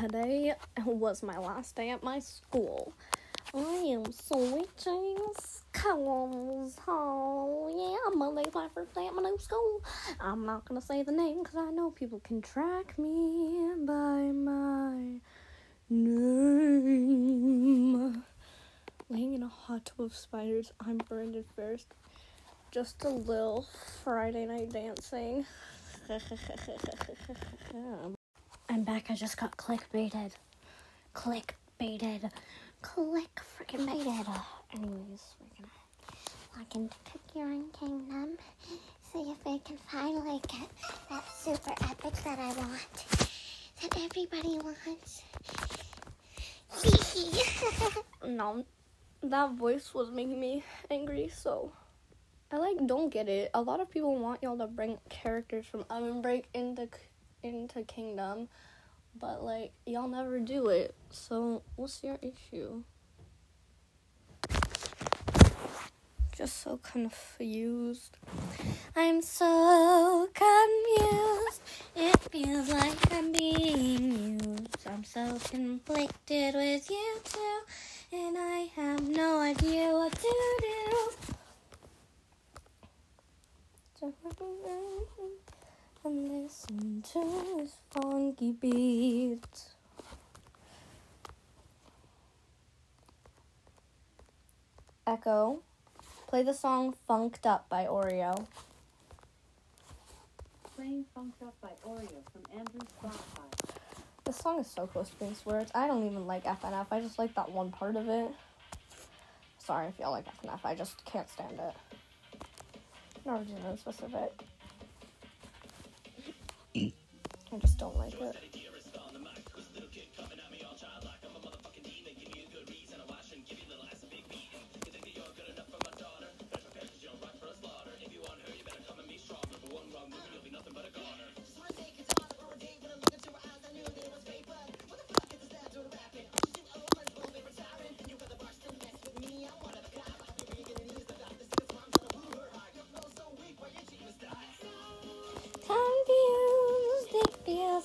today was my last day at my school. I am switching schools. Oh, yeah, Monday's my first day at my new school. I'm not gonna say the name because I know people can track me by my name. Laying in a hot tub of spiders, I'm Brandon First. Just a little Friday night dancing. I'm back. I just got clickbaited. Clickbaited. Click freaking baited. Anyways, we're gonna log into Cookie Run Kingdom. See if we can finally get that super epic that I want. That everybody wants. no, that voice was making me angry, so I like don't get it. A lot of people want y'all to bring characters from Oven Break into into Kingdom, but like y'all never do it. So what's your issue? Just so confused. I'm so confused. It feels like I'm being used. I'm so conflicted with you two, and I have no idea what to do. And listen to this funky beat. Echo, play the song Funked Up by Oreo. Playing Funked Up by Oreo from Andrew's Spotify. This song is so close to being swears. I don't even like FNF. I just like that one part of it. Sorry if y'all like FNF. I just can't stand it. No reason specific. I just don't like it.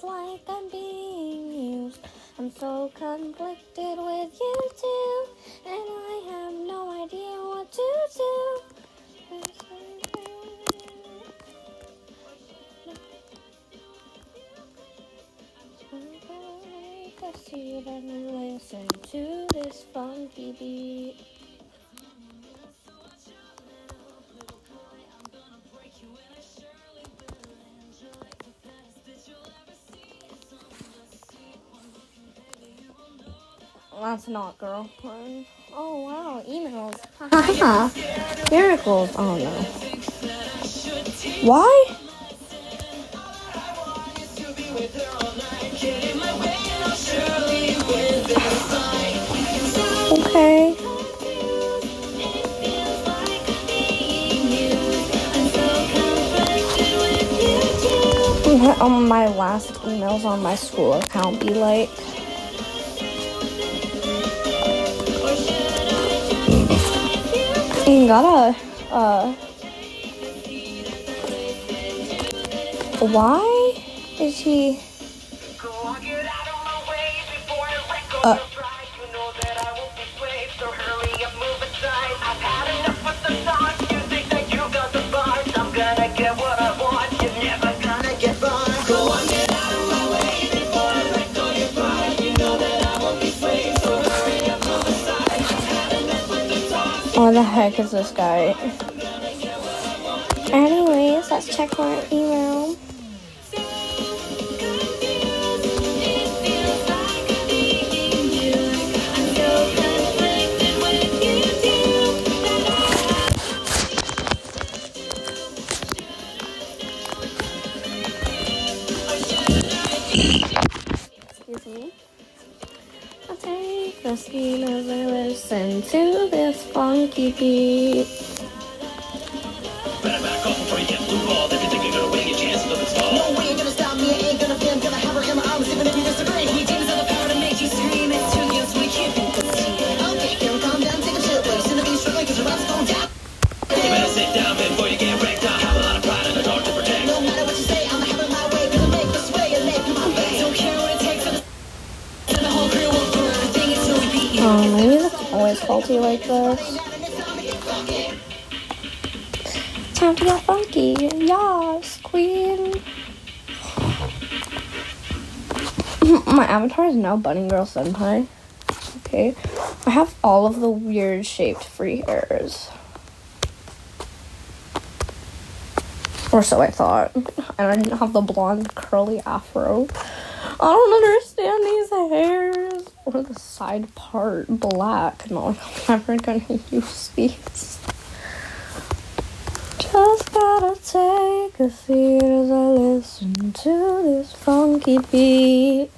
Like I'm being used. I'm so conflicted with you too, and I have no idea what to do. Seat and listen to this funky beat. That's not girlfriend. Oh wow, emails. Haha. Miracles. Oh no. Why? Okay. On my last emails on my school account be like You gotta, uh, why is he, what the heck is this guy? Anyways, let's check our email. beep. Better back off before you get blue. If you think you're gonna win, your chance. No way you're gonna stop me. I ain't gonna fail. Gonna have her in my arms even if the power you scream. We can't calm down, take a You better sit down before you get in the dark to protect. No matter what you say, I'ma have my way. Make this way and make my way. Don't care what it takes. The whole crew so we beat you. Oh, maybe that's always faulty like this. To funky. Yes, queen. My avatar is now Bunny Girl Senpai. Okay. I have all of the weird shaped free hairs. Or so I thought. And I didn't have the blonde curly afro. I don't understand these hairs. Or the side part black. No, I'm never gonna use these. Gotta take a seat as I listen to this funky beat.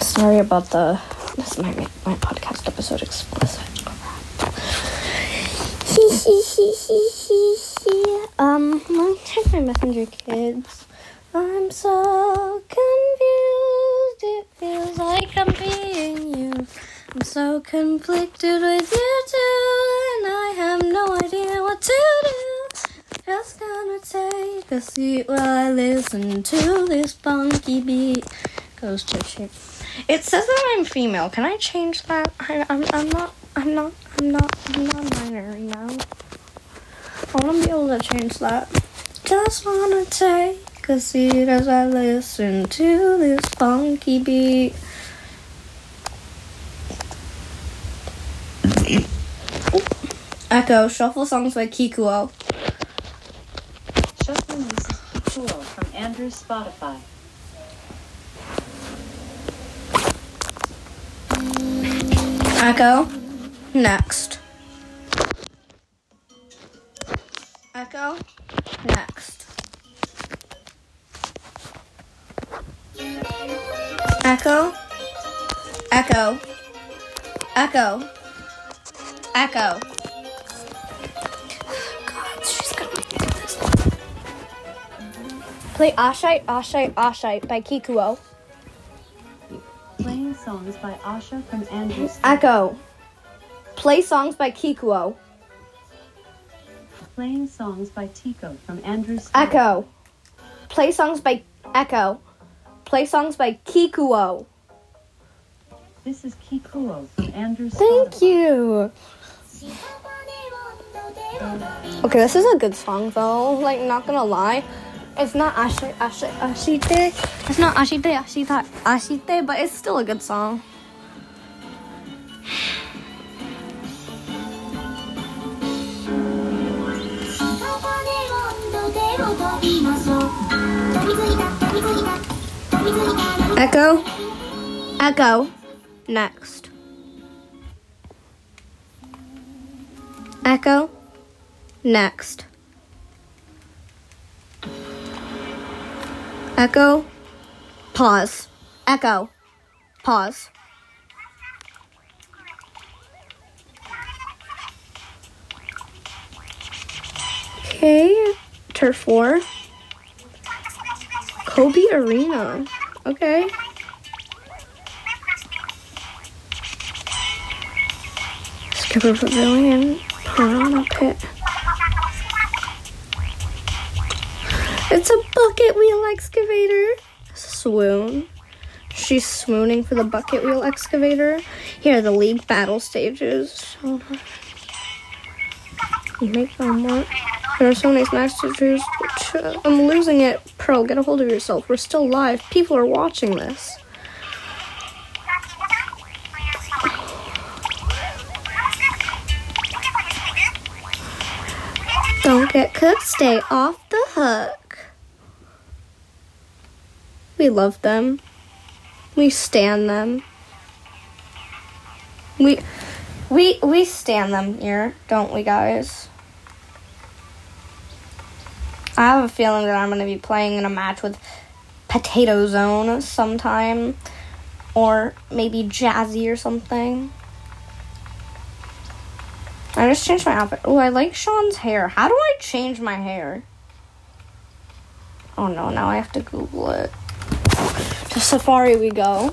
Sorry about the. This might make my podcast episode explicit. um, let me check my messenger, kids. I'm so confused. It feels like I'm being used. I'm so conflicted with you two, and I have no idea what to do. Just gonna take a seat while I listen to this funky beat. Goes chip chip. It says that I'm female. Can I change that? I, I'm, I'm not. I'm not. I'm not. I'm not binary now. I want to be able to change that. Just wanna take a seat as I listen to this funky beat. Echo, shuffle songs by Kikuo. Shuffling this is Kikuo from Andrew's Spotify. Echo, next. Echo, next. Echo, echo, echo, echo. Play Ashite, Ashite, Ashite by Kikuo. Playing songs by Asha from Andrew's Echo. Play songs by Kikuo. Playing songs by Tico from Andrew's Echo. Play songs by Echo. Play songs by Kikuo. This is Kikuo from Andrew's Thank you. Okay, this is a good song though. Like, not gonna lie. It's not Ashi, Ashi, Ashite. It's not Ashite, Ashita, Ashite, but it's still a good song. Echo. Echo. Next. Echo. Next. Echo. Pause. Echo. Pause. Okay. Turf 4. Goby Arena. Okay. Skipper Pavilion. Piranha Pit. It's a bucket wheel excavator. Swoon. She's swooning for the bucket wheel excavator. Here are the league battle stages. Nice. You make them work. There are so many to. I'm losing it. Pearl, get a hold of yourself. We're still live. People are watching this. Don't get cooked. Stay off the hook. We love them. We stand them. We we we stand them here, don't we guys? I have a feeling that I'm going to be playing in a match with Potato Zone sometime or maybe Jazzy or something. I just changed my outfit. Oh, I like Sean's hair. How do I change my hair? Oh no, now I have to Google it. To Safari we go.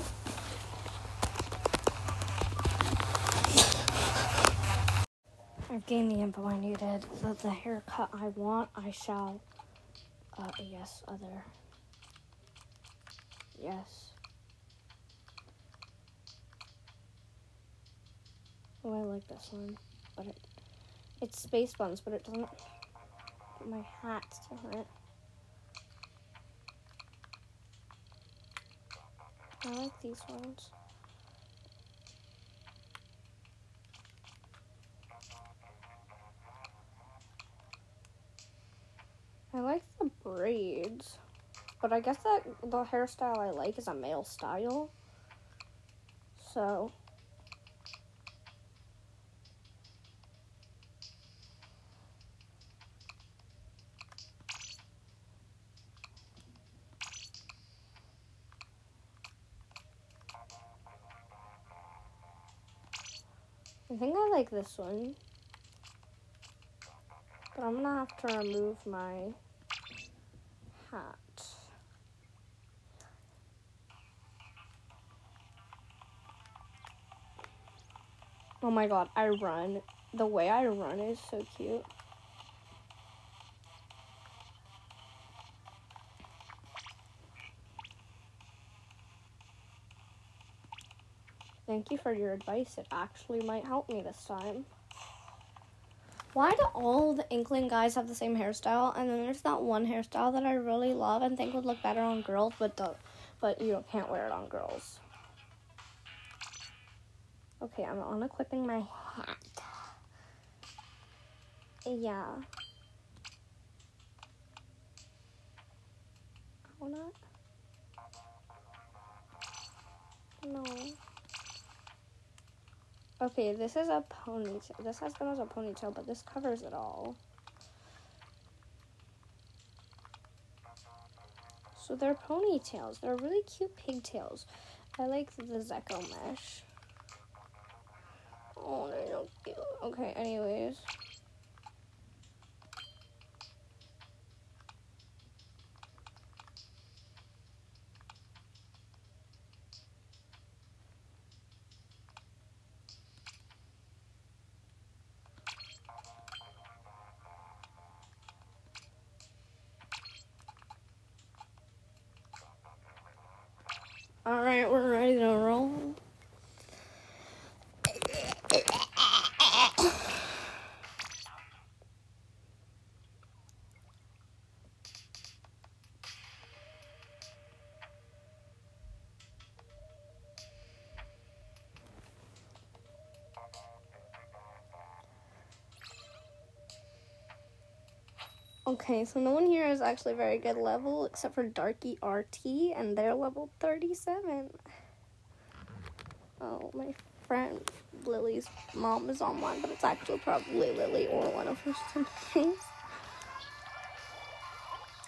I've gained the info I needed. The, the haircut I want, I shall. Uh, yes, other. Yes. Oh, I like this one, but it, it's space buns, but it doesn't. My hat's different. I like these ones. I like the braids, but I guess that the hairstyle I like is a male style. So, like this one. But I'm gonna have to remove my hat. Oh my god, I run. The way I run is so cute. Thank you for your advice. It actually might help me this time. Why do all the Inkling guys have the same hairstyle, and then there's that one hairstyle that I really love and think would look better on girls, but the, but you can't wear it on girls. Okay, I'm unequipping my hat. Yeah. How not? No. Okay, this is a ponytail. This has been as a ponytail, but this covers it all. So they're ponytails. They're really cute pigtails. I like the Zekko mesh. Oh, they're so cute. Okay, anyways. Okay, so no one here is actually very good level except for Darky RT, and they're level 37. Oh, my friend Lily's mom is online, but it's actually probably Lily or one of her siblings.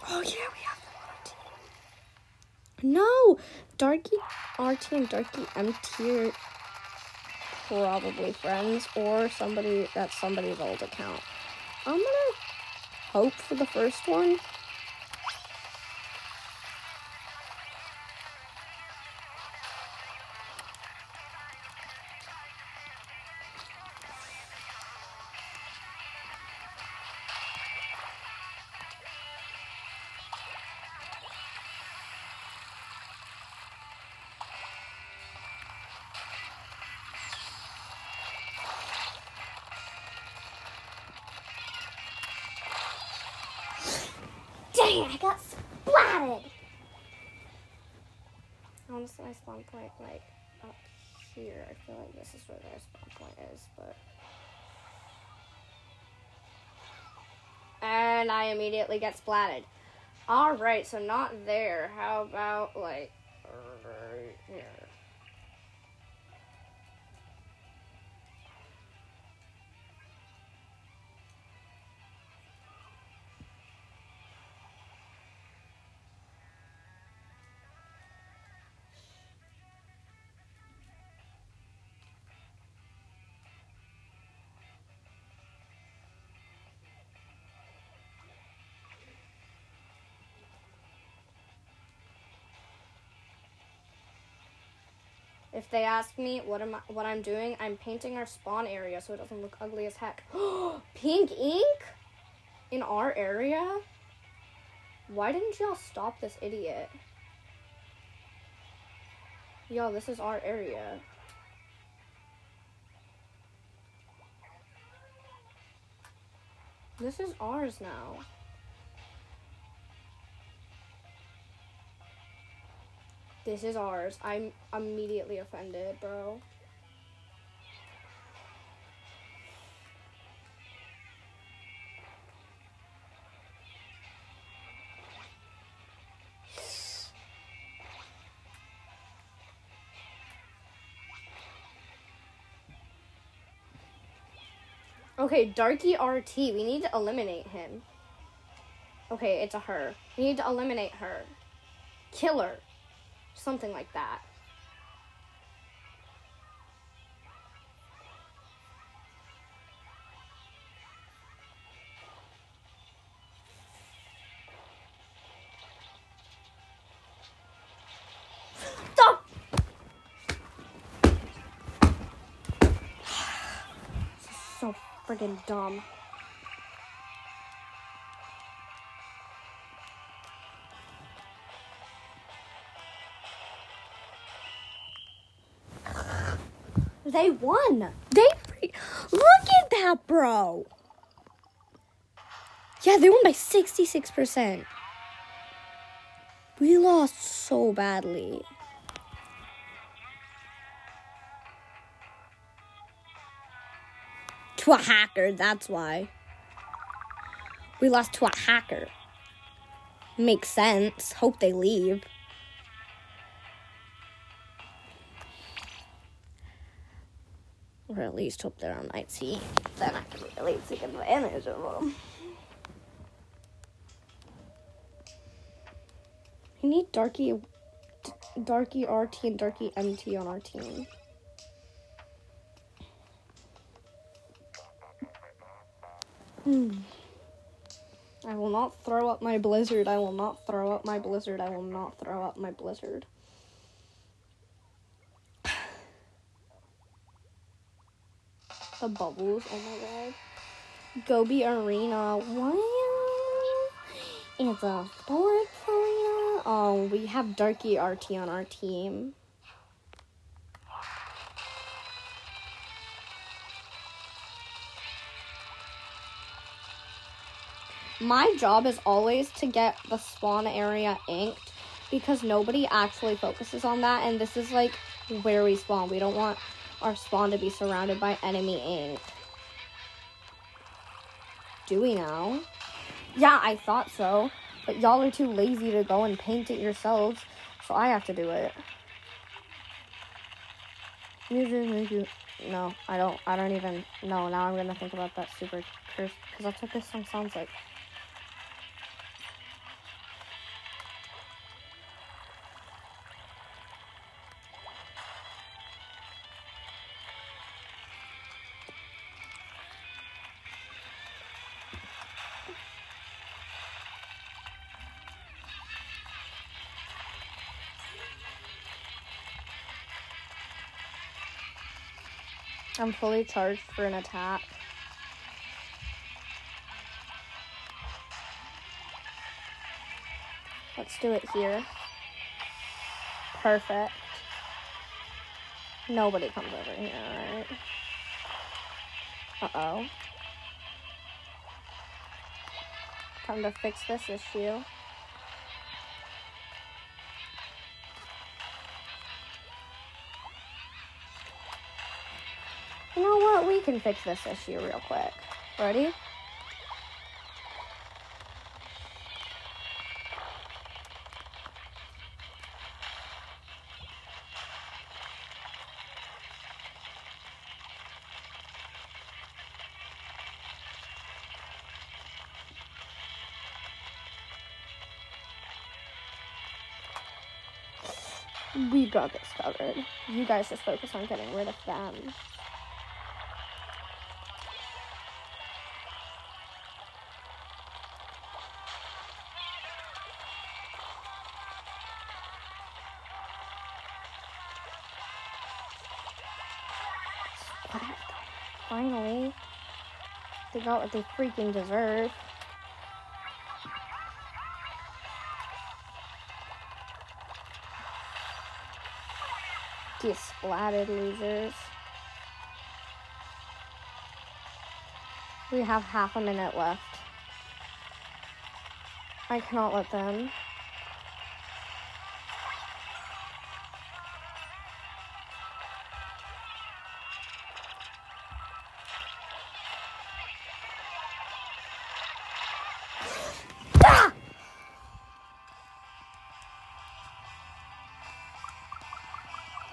Oh, yeah, we have them. No! Darky RT and Darky MT are probably friends or somebody that's somebody's old account. I'm gonna hope for the first one. Dang it, I got splatted! Honestly, my spawn point, like, up here. I feel like this is where their spawn point is, but... And I immediately get splatted. Alright, so not there. How about, like, If they ask me what am I, what I'm doing, I'm painting our spawn area so it doesn't look ugly as heck. Pink ink in our area. Why didn't y'all stop this idiot? Y'all, this is our area. This is ours now. This is ours. I'm immediately offended, bro. Okay, Darky RT. We need to eliminate him. Okay, it's a her. We need to eliminate her. Kill her. Something like that. Stop! So friggin' dumb. They won. They look at that, bro. Yeah, they won by sixty-six percent. We lost so badly. To a hacker, that's why. We lost to a hacker. Makes sense. Hope they leave. At least hope they're on team. Then I can really take advantage of them. We need Darky, Darky RT and Darky MT on our team. Hmm. I will not throw up my blizzard. I will not throw up my blizzard. I will not throw up my blizzard. The bubbles. Oh my god. Goby Arena. What? It's a sports arena. Oh, we have Darky RT on our team. My job is always to get the spawn area inked because nobody actually focuses on that, and this is like where we spawn. We don't want our spawn to be surrounded by enemy ink. Do we now? Yeah, I thought so. But y'all are too lazy to go and paint it yourselves, so I have to do it. No, I don't. I don't even. know. now I'm gonna think about that super curse because that's what this song sounds like. I'm fully charged for an attack. Let's do it here. Perfect. Nobody comes over here, right? Uh-oh. Time to fix this issue. Can fix this issue real quick. Ready? We got this covered. You guys just focus on getting rid of them. They got what they freaking deserve. Get splatted, losers. We have half a minute left. I cannot let them.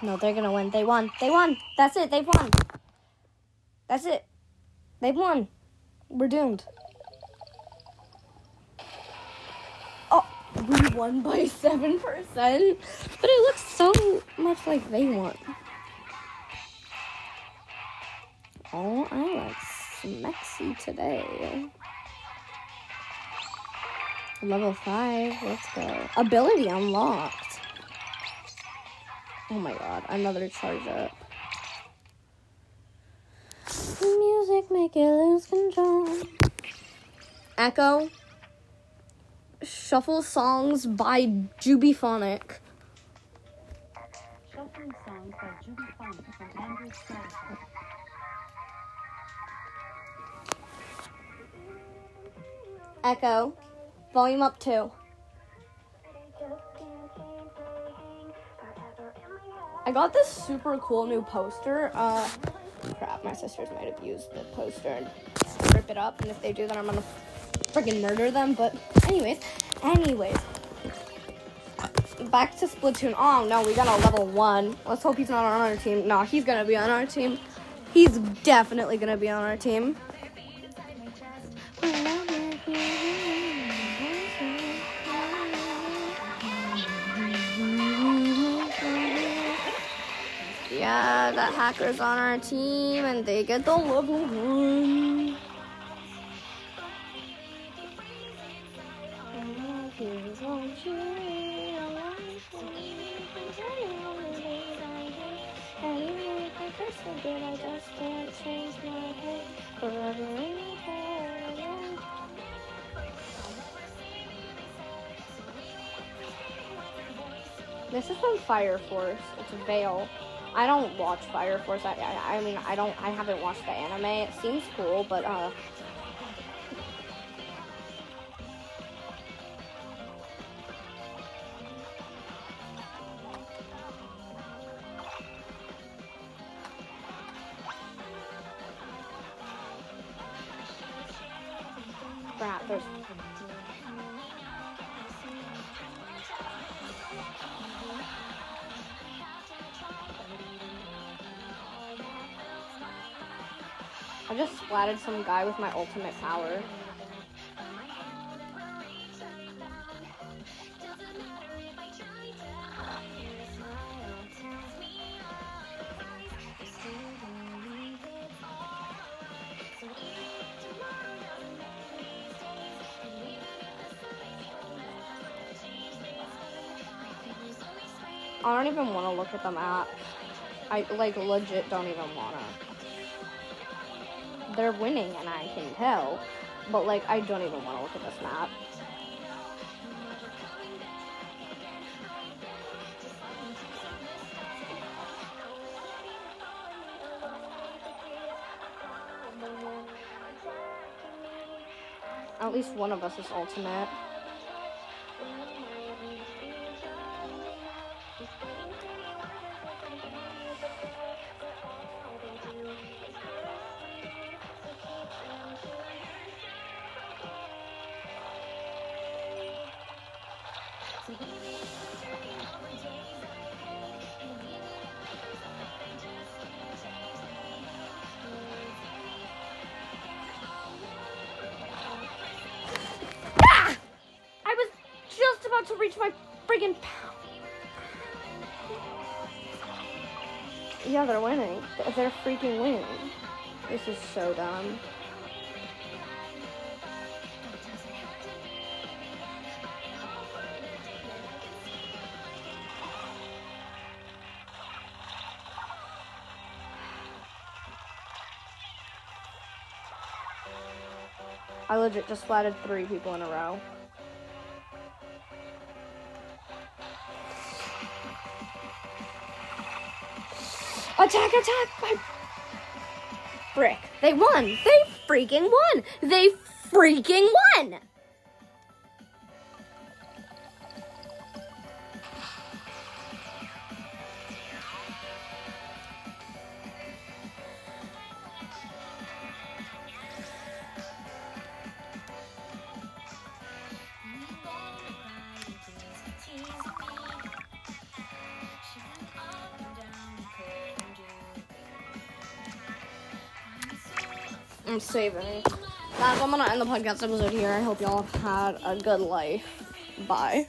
No, they're gonna win. They won. They won. That's it. They've won. That's it. They've won. We're doomed. Oh, we won by 7%. But it looks so much like they won. Oh, I like Smexy today. Level 5. Let's go. Ability unlocked. Oh my god, another charge up. Music make it lose control. Echo. Shuffle songs by Jubyphonic. Shuffling songs by Judy Funk from Andrew Spotify. Echo. Volume up two. I got this super cool new poster. Uh, crap, my sisters might have used the poster and rip it up. And if they do, then I'm gonna freaking murder them. But anyways, anyways, back to Splatoon. Oh no, we got a level one. Let's hope he's not on our team. No, he's gonna be on our team. He's definitely gonna be on our team. Yeah, that hacker's on our team and they get the level one. This is from Fire Force. It's a Veil. I don't watch Fire Force. I, I, I mean, I don't. I haven't watched the anime. It seems cool, but uh. Splatted some guy with my ultimate power. I don't even want to look at the map. I like legit don't even wanna. They're winning and I can tell, but like I don't even want to look at this map. At least one of us is ultimate. Ah! I was just about to reach my friggin' Yeah, they're winning. They're freaking winning. This is so dumb. I legit just splatted three people in a row. Attack, attack! My... Brick. They won. They freaking won. They freaking won. Saving. Guys, I'm gonna end the podcast episode here. I hope y'all had a good life. Bye.